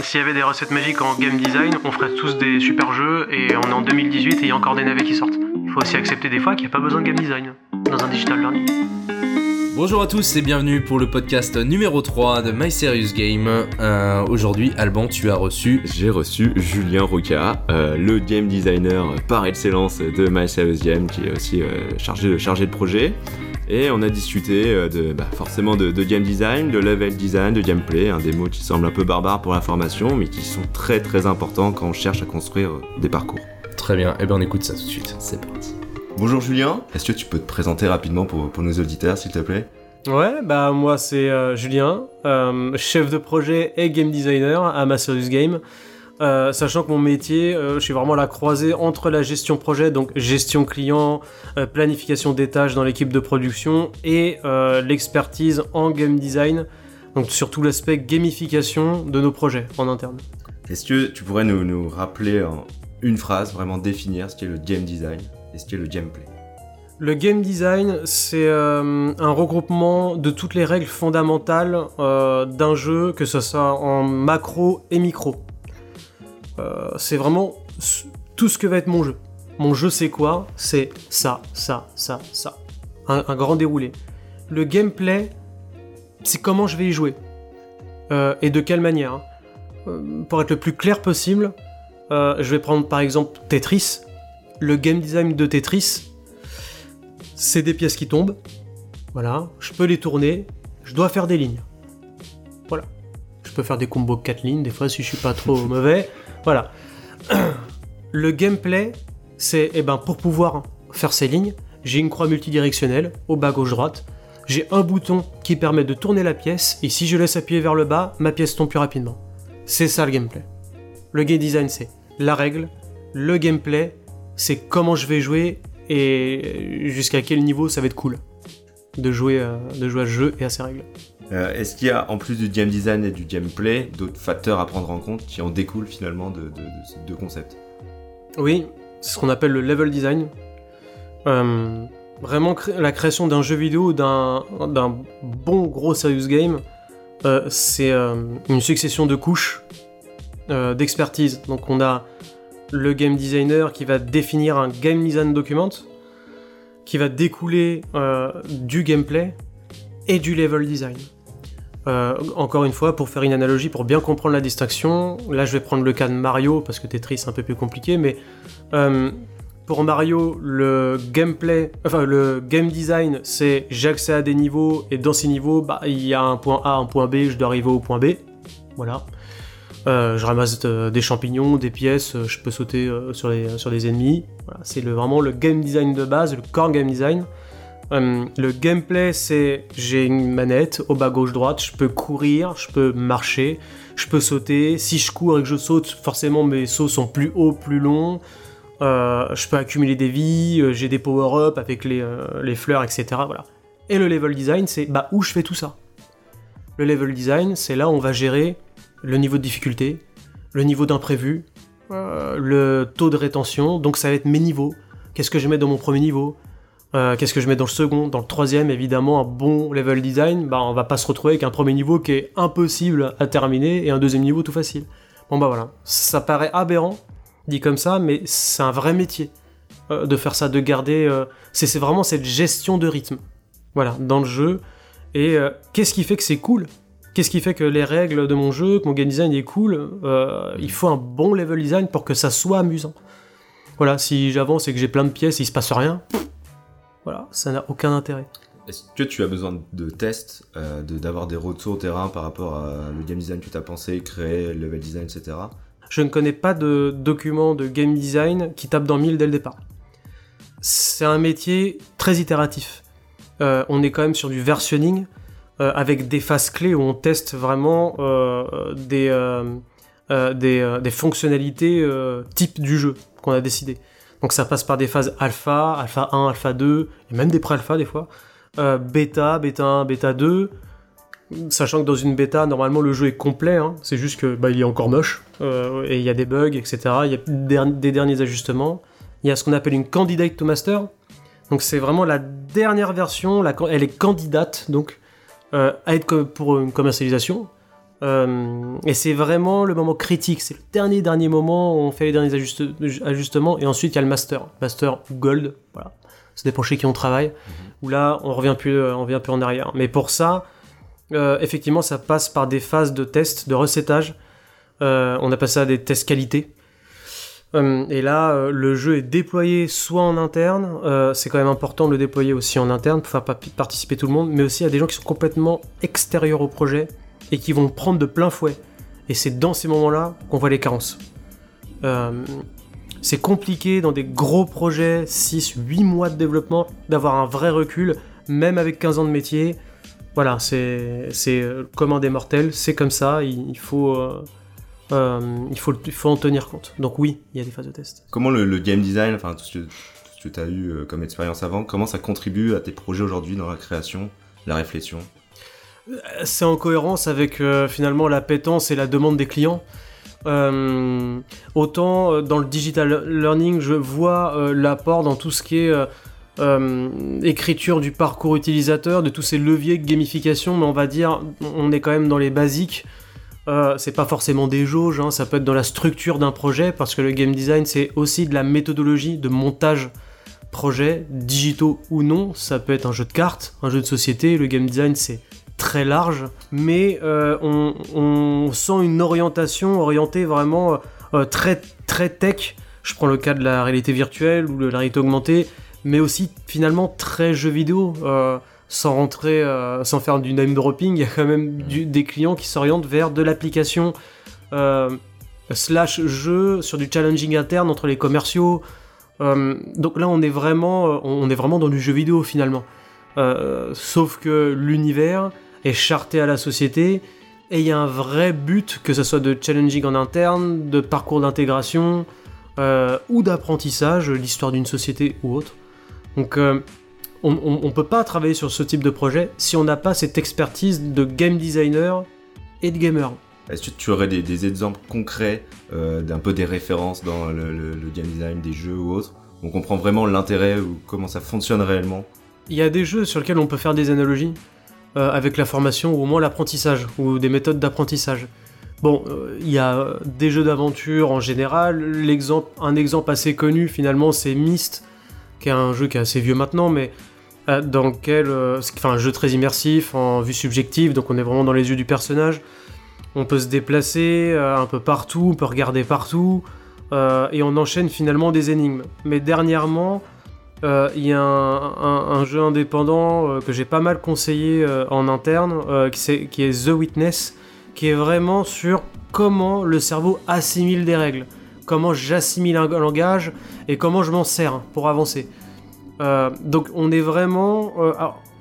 S'il y avait des recettes magiques en game design, on ferait tous des super jeux et on est en 2018 et il y a encore des navets qui sortent. Il faut aussi accepter des fois qu'il n'y a pas besoin de game design dans un digital learning. Bonjour à tous et bienvenue pour le podcast numéro 3 de My Serious Game. Euh, Aujourd'hui, Alban, tu as reçu. J'ai reçu Julien Roca, euh, le game designer par excellence de My Serious Game, qui est aussi euh, chargé, de, chargé de projet. Et on a discuté euh, de, bah, forcément de, de, game design, de level design, de gameplay, hein, des mots qui semblent un peu barbares pour la formation, mais qui sont très très importants quand on cherche à construire euh, des parcours. Très bien, et eh bien on écoute ça tout de suite. C'est parti. Bonjour Julien, est-ce que tu peux te présenter rapidement pour, pour nos auditeurs s'il te plaît? Ouais, bah moi c'est euh, Julien, euh, chef de projet et game designer à Ma Serious Game. Euh, sachant que mon métier, euh, je suis vraiment à la croisée entre la gestion projet, donc gestion client, euh, planification des tâches dans l'équipe de production, et l'expertise en game design, donc surtout l'aspect gamification de nos projets en interne. Est-ce que tu pourrais nous, nous rappeler en une phrase, vraiment définir ce qu'est le game design et ce qu'est le gameplay? Le game design, c'est euh, un regroupement de toutes les règles fondamentales euh, d'un jeu, que ce soit en macro et micro. Euh, c'est vraiment tout ce que va être mon jeu. Mon jeu, c'est quoi? C'est ça, ça, ça, ça. Un, un, grand déroulé. Le gameplay, c'est comment je vais y jouer. Euh, et de quelle manière. Euh, pour être le plus clair possible, je vais prendre par exemple Tetris. Le game design de Tetris, c'est des pièces qui tombent. Voilà, je peux les tourner, je dois faire des lignes. Voilà. Je peux faire des combos 4 lignes, des fois si je suis pas trop mauvais. Voilà. Le gameplay, c'est eh ben, pour pouvoir faire ces lignes, j'ai une croix multidirectionnelle au bas gauche-droite. J'ai un bouton qui permet de tourner la pièce, et si je laisse appuyer vers le bas, ma pièce tombe plus rapidement. C'est ça le gameplay. Le game design, c'est la règle. Le gameplay, c'est comment je vais jouer et jusqu'à quel niveau ça va être cool de jouer, à, de jouer à ce jeu et à ses règles. Euh, Est-ce qu'il y a, en plus du game design et du gameplay, d'autres facteurs à prendre en compte qui en découlent finalement de, ces deux concepts Oui, c'est ce qu'on appelle le level design. Euh, vraiment, la création d'un jeu vidéo, d'un bon gros serious game, euh, c'est une succession de couches d'expertise. Donc on a le game designer qui va définir un game design document, qui va découler du gameplay et du level design. Euh, encore une fois, pour faire une analogie, pour bien comprendre la distinction, là je vais prendre le cas de Mario, parce que Tetris c'est un peu plus compliqué, mais euh, pour Mario, le gameplay, enfin le game design, c'est j'accède à des niveaux, et dans ces niveaux, bah, il y a un point A, un point B, je dois arriver au point B. Voilà. Euh, je ramasse des champignons, des pièces, je peux sauter sur, les, sur ennemis. Voilà, c'est le, vraiment le game design de base, le core game design. Euh, le gameplay, c'est j'ai une manette au bas gauche droite, je peux courir, je peux marcher, je peux sauter. Si je cours et que je saute, forcément mes sauts sont plus hauts, plus longs. je peux accumuler des vies, j'ai des power-up avec les, les fleurs, etc. Voilà. Et le level design, c'est bah, où je fais tout ça? Le level design, c'est là où on va gérer le niveau de difficulté, le niveau d'imprévu, euh, le taux de rétention, donc ça va être mes niveaux. Qu'est-ce que je mets dans mon premier niveau? Euh, Qu'est-ce que je mets dans le second Dans le troisième, évidemment, un bon level design, bah, on va pas se retrouver avec un premier niveau qui est impossible à terminer et un deuxième niveau tout facile. Bon bah voilà, ça paraît aberrant, dit comme ça, mais c'est un vrai métier euh, de faire ça, de garder... euh, c'est vraiment cette gestion de rythme, voilà, dans le jeu. Et qu'est-ce qui fait que c'est cool? Qu'est-ce qui fait que les règles de mon jeu, que mon game design est cool Il faut un bon level design pour que ça soit amusant? Voilà, si j'avance et que j'ai plein de pièces et il se passe rien, voilà, ça n'a aucun intérêt. Est-ce que tu as besoin de tests, euh, d'avoir de, des retours au terrain par rapport à le game design que tu as pensé, créé, le level design, etc. Je ne connais pas de document de game design qui tape dans 1000 dès le départ. C'est un métier très itératif. Euh, on est quand même sur du versionning, euh, avec des phases clés où on teste vraiment euh, des, des, des, fonctionnalités type du jeu qu'on a décidé. Donc ça passe par des phases alpha, alpha 1, alpha 2, et même des pré-alpha des fois, bêta, bêta 1, bêta 2, sachant que dans une bêta, normalement le jeu est complet, hein, c'est juste que bah, il est encore moche, et il y a des bugs, etc. Il y a des, derniers ajustements. Il y a ce qu'on appelle une candidate to master, donc c'est vraiment la dernière version, elle est candidate donc euh, à être pour une commercialisation. Euh, et c'est vraiment le moment critique, c'est le dernier dernier moment où on fait les derniers ajuste- ajustements, et ensuite il y a le master, master ou gold, voilà. Ça dépend chez qui on travaille, où là on revient plus, euh, on revient plus en arrière. Mais pour ça, euh, effectivement, ça passe par des phases de test, de recettage. Euh, on appelle ça des tests qualité. Euh, et là, euh, le jeu est déployé soit en interne, euh, c'est quand même important de le déployer aussi en interne pour faire pa- participer tout le monde, mais aussi à des gens qui sont complètement extérieurs au projet et qui vont prendre de plein fouet. Et c'est dans ces moments-là qu'on voit les carences. Euh, c'est compliqué dans des gros projets, 6, 8 mois de développement, d'avoir un vrai recul, même avec 15 ans de métier. Voilà, c'est euh, commun des mortels, c'est comme ça, il, faut, euh, il, faut, il faut en tenir compte. Donc oui, il y a des phases de test. Comment le, game design, enfin tout ce que, tu as eu comme expérience avant, comment ça contribue à tes projets aujourd'hui dans la création, la réflexion? C'est en cohérence avec euh, finalement l'appétence et la demande des clients. Euh, autant euh, dans le digital learning, je vois l'apport dans tout ce qui est écriture du parcours utilisateur, de tous ces leviers de gamification, mais on va dire, on est quand même dans les basiques. C'est pas forcément des jauges, hein, ça peut être dans la structure d'un projet, parce que le game design, c'est aussi de la méthodologie de montage projet, digitaux ou non. Ça peut être un jeu de cartes, un jeu de société. Le game design, c'est très large, mais euh, on, on sent une orientation orientée vraiment euh, très, très tech. Je prends le cas de la réalité virtuelle ou de la réalité augmentée, mais aussi finalement très jeu vidéo. euh, sans rentrer, euh, sans faire du name dropping, il y a quand même du- des clients qui s'orientent vers de l'application euh, slash jeu sur du challenging interne entre les commerciaux. Euh, donc là, on est vraiment, euh, on est vraiment dans du jeu vidéo finalement. Euh, sauf que l'univers est charté à la société et il y a un vrai but, que ce soit de challenging en interne, de parcours d'intégration euh, ou d'apprentissage, l'histoire d'une société ou autre. Donc euh, on, on peut pas travailler sur ce type de projet si on n'a pas cette expertise de game designer et de gamer. Est-ce que tu aurais des, des exemples concrets euh, d'un peu des références dans le, le- le game design des jeux ou autres? On comprend vraiment l'intérêt ou comment ça fonctionne réellement? Il y a des jeux sur lesquels on peut faire des analogies euh, avec la formation ou au moins l'apprentissage ou des méthodes d'apprentissage. Bon, euh, il y a euh, des jeux d'aventure en général. Un exemple assez connu finalement, c'est Myst, qui est un jeu qui est assez vieux maintenant, mais dans lequel, enfin, un jeu très immersif en vue subjective, donc on est vraiment dans les yeux du personnage. On peut se déplacer un peu partout, on peut regarder partout, et on enchaîne finalement des énigmes. Mais dernièrement, il y a un, jeu indépendant euh, que j'ai pas mal conseillé euh, en interne, euh, qui, est The Witness, qui est vraiment sur comment le cerveau assimile des règles, comment j'assimile un langage et comment je m'en sers pour avancer. Euh, donc on est vraiment, euh,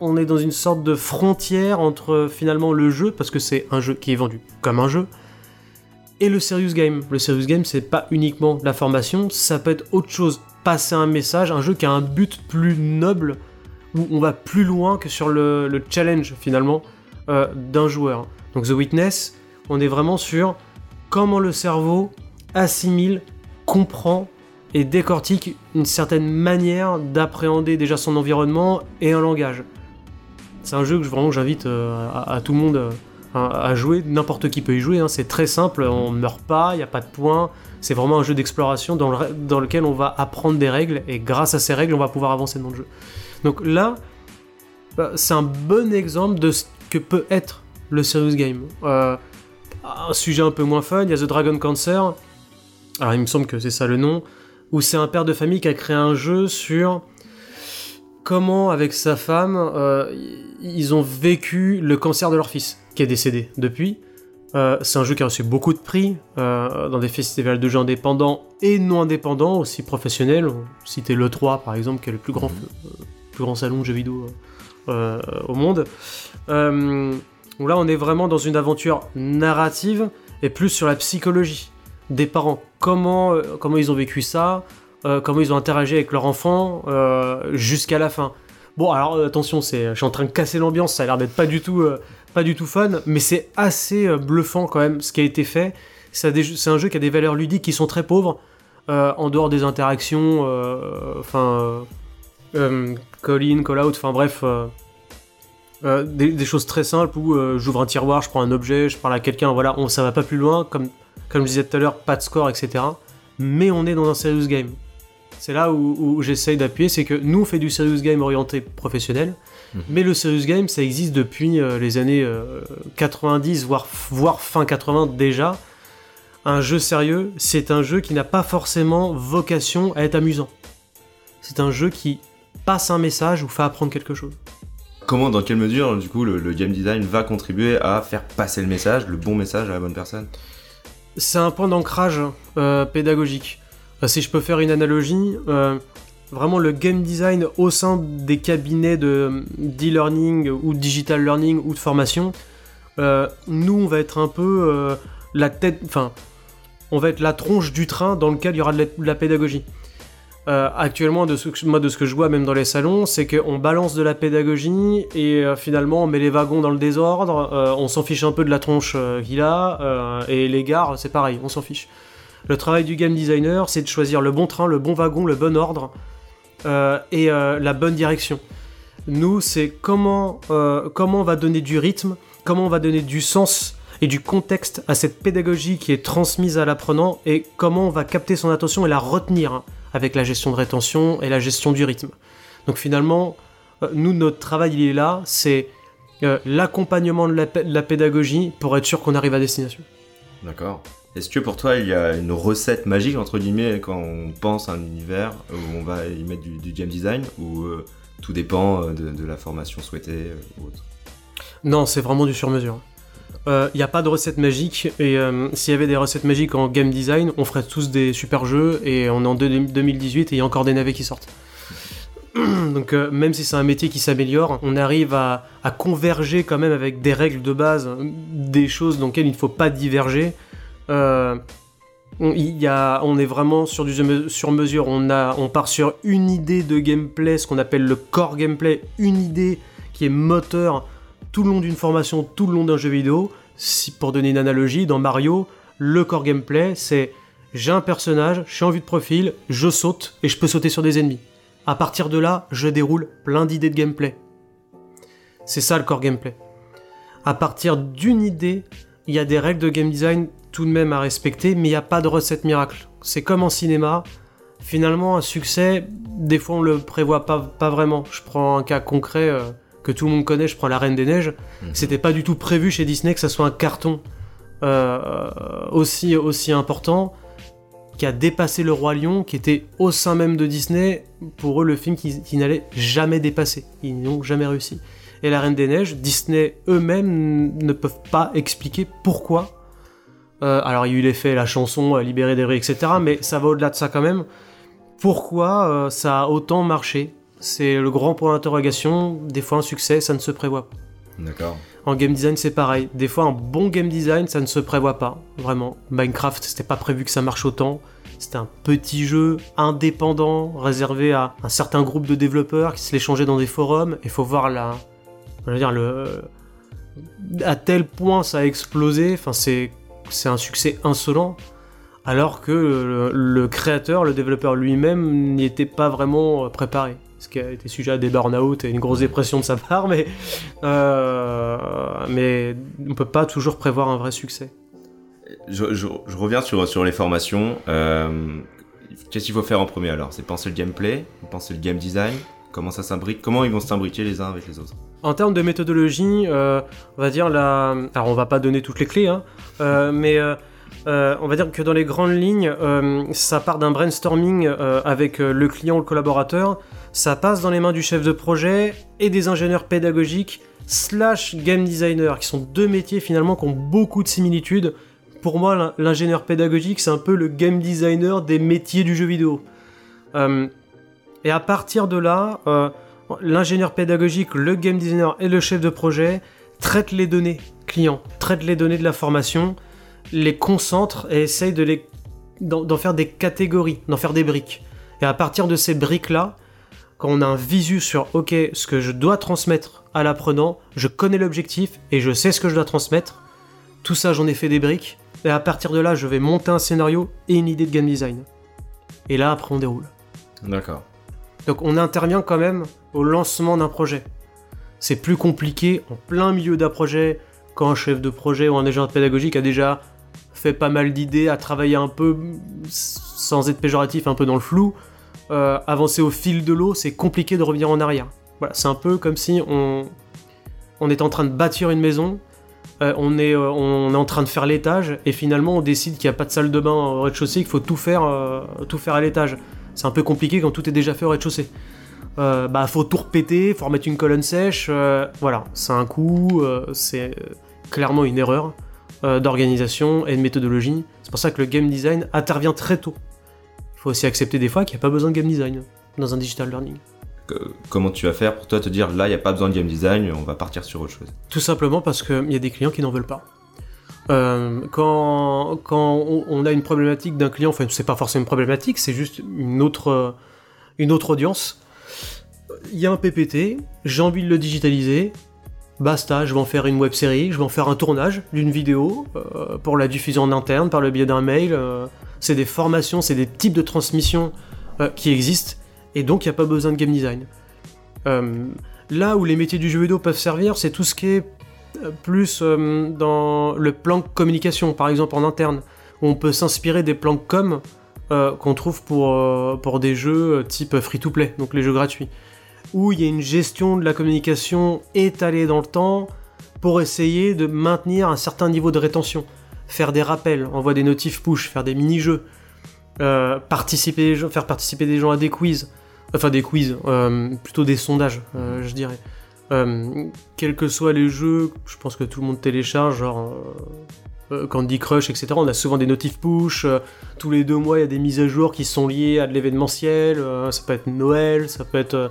on est dans une sorte de frontière entre finalement le jeu, parce que c'est un jeu qui est vendu comme un jeu, et le serious game. Le serious game, c'est pas uniquement la formation, ça peut être autre chose, passer un message, un jeu qui a un but plus noble, où on va plus loin que sur le, le challenge finalement euh, d'un joueur. Donc The Witness, on est vraiment sur comment le cerveau assimile, comprend et décortique une certaine manière d'appréhender déjà son environnement et un langage. C'est un jeu que vraiment j'invite euh, à, à tout le monde euh, à, à jouer, n'importe qui peut y jouer, hein. c'est très simple, on ne meurt pas, il n'y a pas de points, c'est vraiment un jeu d'exploration dans, le- dans lequel on va apprendre des règles et grâce à ces règles on va pouvoir avancer dans le jeu. Donc là, bah, c'est un bon exemple de ce que peut être le serious game. Euh, un sujet un peu moins fun, il y a The Dragon Cancer, alors il me semble que c'est ça le nom, où c'est un père de famille qui a créé un jeu sur comment avec sa femme euh, ils ont vécu le cancer de leur fils qui est décédé depuis. Euh, c'est un jeu qui a reçu beaucoup de prix euh, dans des festivals de jeux indépendants et non indépendants, aussi professionnels. On citait l'E3 par exemple, qui est le plus grand, euh, plus grand salon de jeux vidéo au monde. Là, on est vraiment dans une aventure narrative et plus sur la psychologie des parents. Comment, comment ils ont vécu ça, comment ils ont interagi avec leur enfant jusqu'à la fin. Bon, alors attention, c'est, je suis en train de casser l'ambiance, ça a l'air d'être pas du tout, euh, pas du tout fun, mais c'est assez euh, bluffant quand même ce qui a été fait. C'est un jeu qui a des valeurs ludiques qui sont très pauvres, euh, en dehors des interactions, euh, enfin, euh, euh, call in, call out, enfin bref, des, choses très simples où j'ouvre un tiroir, je prends un objet, je parle à quelqu'un, voilà, on, ça va pas plus loin, comme, comme je disais tout à l'heure, pas de score, etc. Mais on est dans un serious game. C'est là où, où j'essaye d'appuyer, c'est que nous on fait du serious game orienté professionnel, Mhm. mais le serious game ça existe depuis euh, les années euh, 90, voire, voire fin 80 déjà. Un jeu sérieux, c'est un jeu qui n'a pas forcément vocation à être amusant. C'est un jeu qui passe un message ou fait apprendre quelque chose. Comment, dans quelle mesure, du coup, le, le game design va contribuer à faire passer le message, le bon message à la bonne personne? C'est un point d'ancrage euh, pédagogique. Euh, si je peux faire une analogie, euh, vraiment le game design au sein des cabinets de d'e-learning ou digital learning ou de formation, euh, nous on va être un peu euh, la tête, enfin, on va être la tronche du train dans lequel il y aura de la, pédagogie. Euh, actuellement, de ce moi, de ce que je vois, même dans les salons, c'est qu'on balance de la pédagogie et finalement on met les wagons dans le désordre, on s'en fiche un peu de la tronche qu'il a, et les gares, c'est pareil, on s'en fiche. Le travail du game designer, c'est de choisir le bon train, le bon wagon, le bon ordre et euh, la bonne direction. Nous, c'est comment, euh, comment on va donner du rythme, comment on va donner du sens et du contexte à cette pédagogie qui est transmise à l'apprenant et comment on va capter son attention et la retenir hein, avec la gestion de rétention et la gestion du rythme. Donc finalement, euh, nous, notre travail, il est là, c'est euh, l'accompagnement de la pédagogie pour être sûr qu'on arrive à destination. D'accord. Est-ce que pour toi, il y a une recette magique, entre guillemets, quand on pense à un univers où on va y mettre du, game design, ou euh, tout dépend euh, de, la formation souhaitée euh, ou autre? Non, c'est vraiment du sur-mesure. Il n'y a pas de recette magique, et s'il y avait des recettes magiques en game design, on ferait tous des super jeux, et on est en deux- 2018 et il y a encore des navets qui sortent. Donc même si c'est un métier qui s'améliore, on arrive à, à converger quand même avec des règles de base, des choses dans lesquelles il ne faut pas diverger. Euh, on, est vraiment sur du sur mesure, on, part sur une idée de gameplay, ce qu'on appelle le core gameplay, une idée qui est moteur tout le long d'une formation, tout le long d'un jeu vidéo. Pour donner une analogie, dans Mario, le core gameplay, c'est j'ai un personnage, je suis en vue de profil, je saute et je peux sauter sur des ennemis. À partir de là, je déroule plein d'idées de gameplay. C'est ça le core gameplay. À partir d'une idée, il y a des règles de game design tout de même à respecter, mais il n'y a pas de recette miracle. C'est comme en cinéma. Finalement, un succès, des fois on le prévoit pas, pas vraiment. Je prends un cas concret euh, que tout le monde connaît, je prends La Reine des Neiges. C'était pas du tout prévu chez Disney que ça soit un carton euh, aussi, aussi important qui a dépassé Le Roi Lion, qui était au sein même de Disney, pour eux le film qui, qui n'allait jamais dépasser. Ils n'y ont jamais réussi. Et La Reine des Neiges, Disney eux-mêmes ne peuvent pas expliquer pourquoi. Euh, alors il y a eu l'effet, la chanson, Libérer des rues, etc. Mais ça va au-delà de ça quand même. Pourquoi euh, ça a autant marché? C'est le grand point d'interrogation. Des fois un succès, ça ne se prévoit pas. D'accord. En game design, c'est pareil. Des fois, un bon game design, ça ne se prévoit pas. Vraiment. Minecraft, c'était pas prévu que ça marche autant. C'était un petit jeu indépendant, réservé à un certain groupe de développeurs qui se l'échangeaient dans des forums. Il faut voir la. À tel point ça a explosé. Enfin, c'est. Un succès insolent. Alors que le, créateur, le développeur lui-même, n'y était pas vraiment euh, préparé. Ce qui a été sujet à des burn-out et une grosse dépression de sa part, mais euh, mais on peut pas toujours prévoir un vrai succès. Je reviens sur, sur les formations. Euh, Qu'est-ce qu'il faut faire en premier alors? C'est penser le gameplay, penser le game design, comment ça s'imbrique, comment ils vont s'imbriquer les uns avec les autres En termes de méthodologie, euh, on va dire la. Alors on va pas donner toutes les clés, hein, euh, mais euh, on va dire que dans les grandes lignes, ça part d'un brainstorming avec le client ou le collaborateur. Ça passe dans les mains du chef de projet et des ingénieurs pédagogiques slash game designer, qui sont deux métiers finalement qui ont beaucoup de similitudes. Pour moi, l'in- l'ingénieur pédagogique, c'est un peu le game designer des métiers du jeu vidéo. Et à partir de là, euh, l'ingénieur pédagogique, le game designer et le chef de projet traitent les données clients, traitent les données de la formation, les concentrent et essayent de d'en faire des catégories, d'en faire des briques. Et à partir de ces briques-là, quand on a un visu sur OK, ce que je dois transmettre à l'apprenant, je connais l'objectif et je sais ce que je dois transmettre. Tout ça, j'en ai fait des briques. Et à partir de là, je vais monter un scénario et une idée de game design. Et là, après, on déroule. D'accord. Donc on intervient quand même au lancement d'un projet. C'est plus compliqué en plein milieu d'un projet, quand un chef de projet ou un ingénieur pédagogique a déjà fait pas mal d'idées, a travaillé un peu, sans être péjoratif, un peu dans le flou. Euh, avancer au fil de l'eau, c'est compliqué de revenir en arrière. Voilà, c'est un peu comme si on, est en train de bâtir une maison, euh, on, est, euh, on est en train de faire l'étage, et finalement on décide qu'il n'y a pas de salle de bain au rez-de-chaussée, qu'il faut tout faire à l'étage. C'est un peu compliqué quand tout est déjà fait au rez-de-chaussée. Euh, bah faut tout repéter, faut remettre une colonne sèche, voilà, c'est un coût, c'est clairement une erreur d'organisation et de méthodologie. C'est pour ça que le game design intervient très tôt. Il faut aussi accepter des fois qu'il n'y a pas besoin de game design dans un digital learning. Comment tu vas faire pour toi te dire là, il n'y a pas besoin de game design, on va partir sur autre chose? Tout simplement parce qu'il y a des clients qui n'en veulent pas. Euh, quand, on, a une problématique d'un client, enfin c'est pas forcément une problématique, c'est juste une autre, une autre audience. Il y a un PPT, j'ai envie de le digitaliser, basta, je vais en faire une web série, je vais en faire un tournage d'une vidéo euh, pour la diffusion en interne par le biais d'un mail. euh, c'est des formations, c'est des types de transmission euh, qui existent, et donc il n'y a pas besoin de game design. Là où les métiers du jeu vidéo peuvent servir, c'est tout ce qui est plus euh, dans le plan communication, par exemple en interne, où on peut s'inspirer des plans com euh, qu'on trouve pour, euh, des jeux type free-to-play, donc les jeux gratuits, où il y a une gestion de la communication étalée dans le temps pour essayer de maintenir un certain niveau de rétention, faire des rappels, envoyer des notifs push, faire des mini-jeux, faire participer des gens à des quiz, enfin des quiz, plutôt des sondages, je dirais. Euh, quels que soient les jeux, je pense que tout le monde télécharge, genre euh, euh, Candy Crush, etc. On a souvent des notifs push, tous les deux mois il y a des mises à jour qui sont liées à de l'événementiel, ça peut être Noël, ça peut être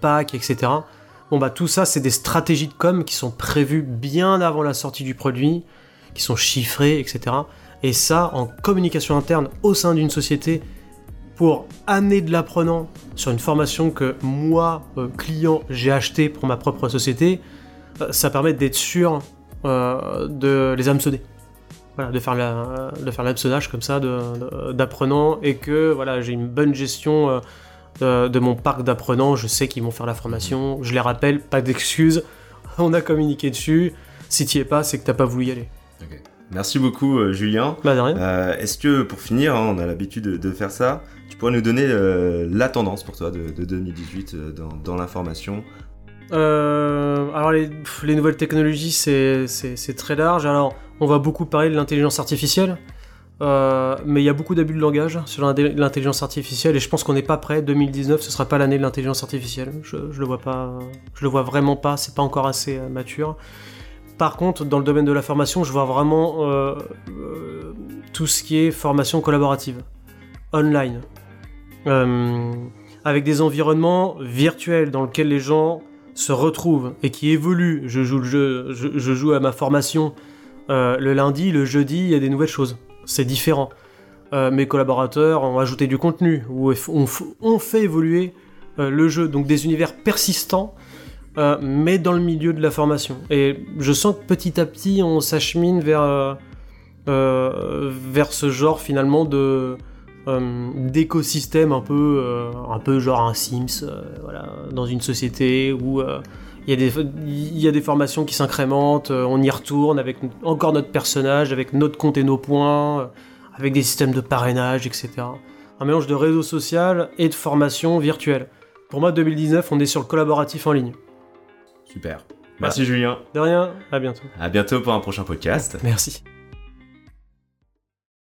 Pâques, etc. Bon bah tout ça c'est des stratégies de com qui sont prévues bien avant la sortie du produit, qui sont chiffrées, etc. Et ça en communication interne au sein d'une société, pour amener de l'apprenant sur une formation que moi, euh, client, j'ai acheté pour ma propre société, euh, ça permet d'être sûr euh, de les hameçonner. Voilà, de faire la, l'hameçonnage comme ça d'apprenants et que voilà, j'ai une bonne gestion de, mon parc d'apprenants. Je sais qu'ils vont faire la formation. Je les rappelle, pas d'excuses. On a communiqué dessus. Si t'y es pas, c'est que t'as pas voulu y aller. Merci beaucoup, euh, Julien. Bah de rien. Euh, Est-ce que pour finir, hein, on a l'habitude de, de faire ça, tu pourrais nous donner euh, la tendance pour toi de, de 2018 euh, dans, dans l'information? Euh, alors les, pff, les nouvelles technologies, c'est très large. Alors on va beaucoup parler de l'intelligence artificielle, euh, mais il y a beaucoup d'abus de langage sur l'intelligence artificielle et je pense qu'on n'est pas prêt. 2019, ce sera pas l'année de l'intelligence artificielle. Je, je le vois pas, je le vois vraiment pas. C'est pas encore assez euh, mature. Par contre, dans le domaine de la formation, je vois vraiment euh, euh, tout ce qui est formation collaborative, online, euh, avec des environnements virtuels dans lesquels les gens se retrouvent et qui évoluent. Je joue à ma formation le lundi, le jeudi, il y a des nouvelles choses. C'est différent. Mes collaborateurs ont ajouté du contenu ou on, on fait évoluer le jeu, donc des univers persistants. Euh, mais dans le milieu de la formation. Et je sens que petit à petit, on s'achemine vers, euh, euh, vers ce genre finalement de d'écosystème un peu, un peu genre un Sims, voilà, dans une société où il y, a des, il y a des formations qui s'incrémentent, on y retourne avec encore notre personnage, avec notre compte et nos points, avec des systèmes de parrainage, etc. Un mélange de réseau social et de formation virtuelle. Pour moi, 2019, on est sur le collaboratif en ligne. Super. Merci Julien. De rien, à bientôt. À bientôt pour un prochain podcast. Merci.